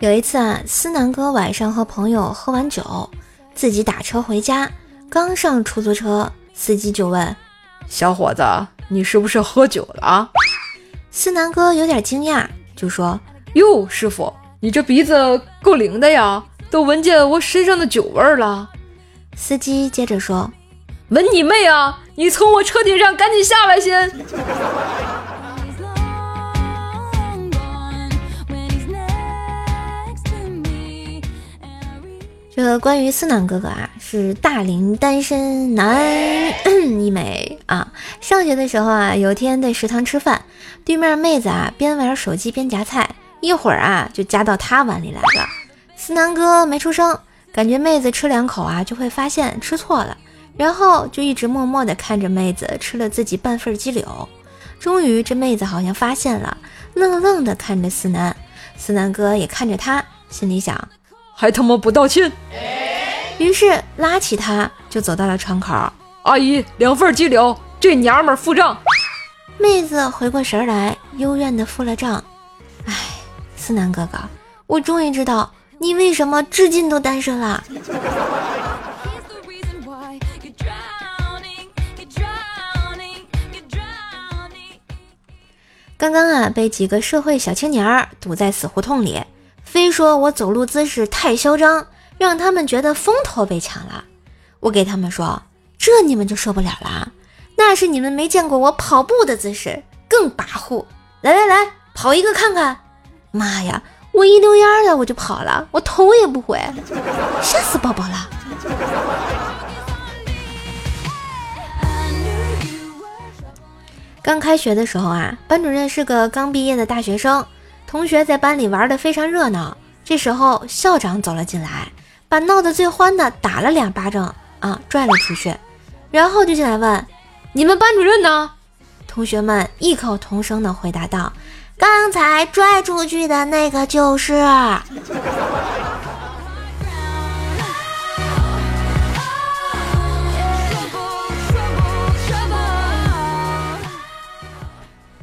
有一次啊，思南哥晚上和朋友喝完酒，自己打车回家，刚上出租车，司机就问：“小伙子，你是不是喝酒了？”思南哥有点惊讶，就说：“哟，师傅，你这鼻子够灵的呀，都闻见我身上的酒味了。”司机接着说：“闻你妹啊！你从我车顶上赶紧下来先。”这个关于思南哥哥啊，是大龄单身男 一枚啊。上学的时候啊，有天在食堂吃饭，对面妹子啊边玩手机边夹菜，一会儿啊就夹到他碗里来了。思南哥没出声，感觉妹子吃两口啊就会发现吃错了，然后就一直默默地看着妹子吃了自己半份鸡柳。终于这妹子好像发现了，愣愣地看着思南，思南哥也看着他，心里想。还他妈不道歉！于是拉起他就走到了窗口。阿姨，两份鸡柳，这娘们付账。妹子回过神来，幽怨的付了账。哎，思南哥哥，我终于知道你为什么至今都单身了。刚刚啊，被几个社会小青年堵在死胡同里。非说我走路姿势太嚣张，让他们觉得风头被抢了。我给他们说，这你们就受不了了。那是你们没见过我跑步的姿势，更跋扈。来来来，跑一个看看。妈呀，我一溜烟的我就跑了，我头也不回，吓死宝宝了。刚开学的时候啊，班主任是个刚毕业的大学生。同学在班里玩的非常热闹，这时候校长走了进来，把闹得最欢的打了两巴掌啊，拽了出去，然后就进来问：“你们班主任呢？”同学们异口同声的回答道：“刚才拽出去的那个就是。”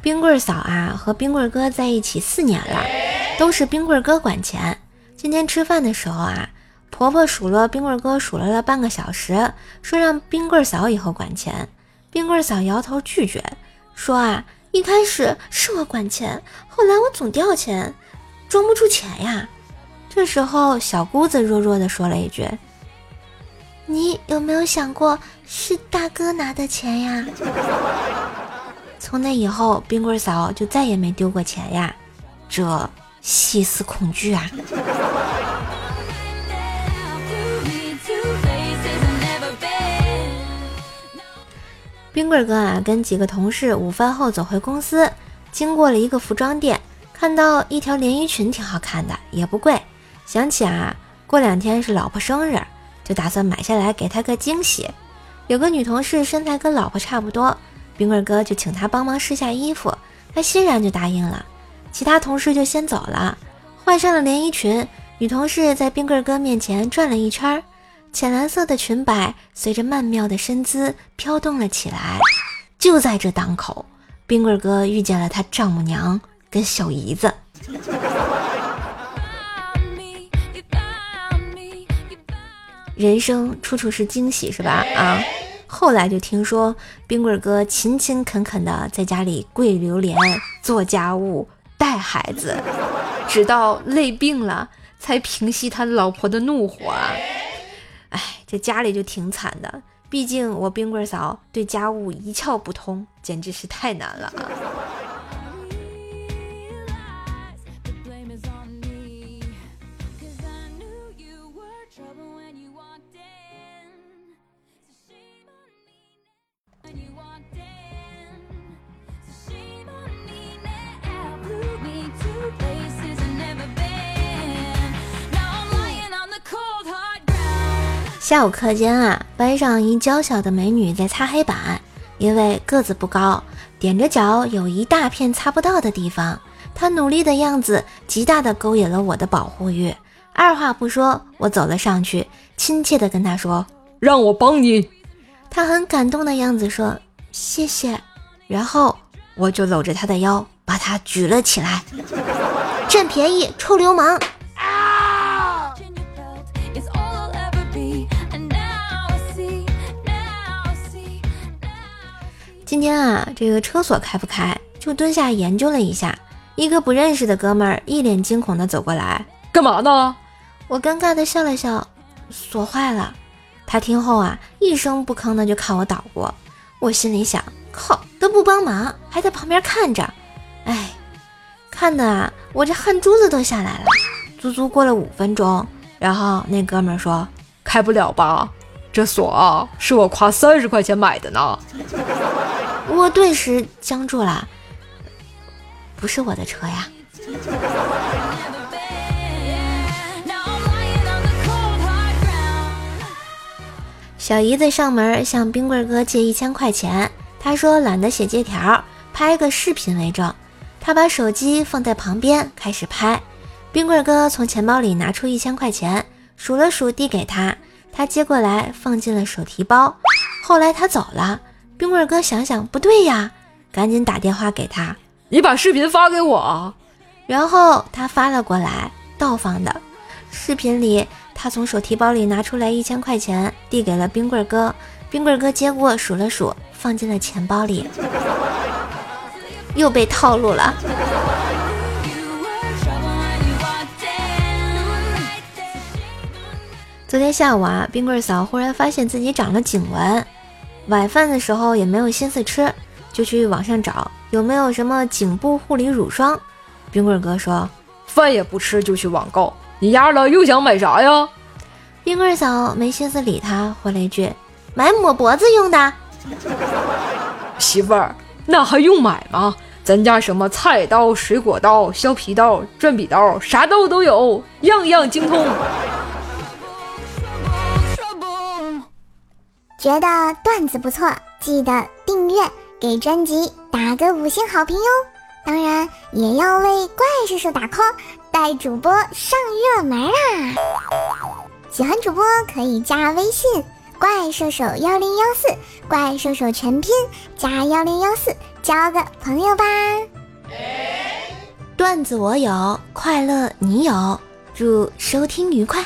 冰棍嫂啊，和冰棍哥在一起四年了，都是冰棍哥管钱。今天吃饭的时候啊，婆婆数落冰棍哥数落了半个小时，说让冰棍嫂以后管钱。冰棍嫂摇头拒绝，说啊，一开始是我管钱，后来我总掉钱，装不住钱呀。这时候小姑子弱弱的说了一句：“你有没有想过是大哥拿的钱呀？”从那以后，冰棍嫂就再也没丢过钱呀，这细思恐惧啊！冰棍哥啊，跟几个同事午饭后走回公司，经过了一个服装店，看到一条连衣裙挺好看的，也不贵，想起啊，过两天是老婆生日，就打算买下来给她个惊喜。有个女同事身材跟老婆差不多。冰棍哥就请他帮忙试下衣服，他欣然就答应了。其他同事就先走了，换上了连衣裙。女同事在冰棍哥面前转了一圈，浅蓝色的裙摆随着曼妙的身姿飘动了起来。就在这档口，冰棍哥遇见了他丈母娘跟小姨子。人生处处是惊喜，是吧？啊！后来就听说冰棍哥勤勤恳恳的在家里跪榴莲、做家务、带孩子，直到累病了才平息他老婆的怒火。哎，这家里就挺惨的，毕竟我冰棍嫂对家务一窍不通，简直是太难了啊！下午课间啊，班上一娇小的美女在擦黑板，因为个子不高，踮着脚有一大片擦不到的地方。她努力的样子极大的勾引了我的保护欲。二话不说，我走了上去，亲切的跟她说：“让我帮你。”她很感动的样子说：“谢谢。”然后我就搂着她的腰，把她举了起来，占便宜，臭流氓！今天啊，这个车锁开不开，就蹲下研究了一下。一个不认识的哥们儿一脸惊恐地走过来，干嘛呢？我尴尬地笑了笑，锁坏了。他听后啊，一声不吭的就看我捣鼓。我心里想，靠，都不帮忙，还在旁边看着，哎，看的啊，我这汗珠子都下来了。足足过了五分钟，然后那哥们儿说：“开不了吧？这锁，是我花三十块钱买的呢。”我顿时僵住了。不是我的车呀！小姨子上门向冰棍哥借一千块钱，他说懒得写借条，拍个视频为证。他把手机放在旁边开始拍。冰棍哥从钱包里拿出一千块钱，数了数递给他，他接过来放进了手提包。后来他走了，冰棍哥想想不对呀，赶紧打电话给他。你把视频发给我，然后他发了过来，倒放的。视频里，他从手提包里拿出来一千块钱，递给了冰棍哥。冰棍哥接过，数了数，放进了钱包里。又被套路了。昨天下午啊，冰棍嫂忽然发现自己长了颈纹，晚饭的时候也没有心思吃。就去网上找有没有什么颈部护理乳霜。冰棍哥说：“饭也不吃就去网购，你丫的又想买啥呀？”冰棍嫂没心思理他，回了一句：“买抹脖子用的。”媳妇儿，那还用买吗？咱家什么菜刀、水果刀、削皮刀、转笔刀，啥刀都有，样样精通。觉得段子不错，记得订阅。给专辑打个五星好评哟！当然也要为怪兽手打 call，带主播上热门啦！喜欢主播可以加微信“怪兽手幺零幺四”，怪兽手全拼加幺零幺四，交个朋友吧！段子我有，快乐你有，祝收听愉快！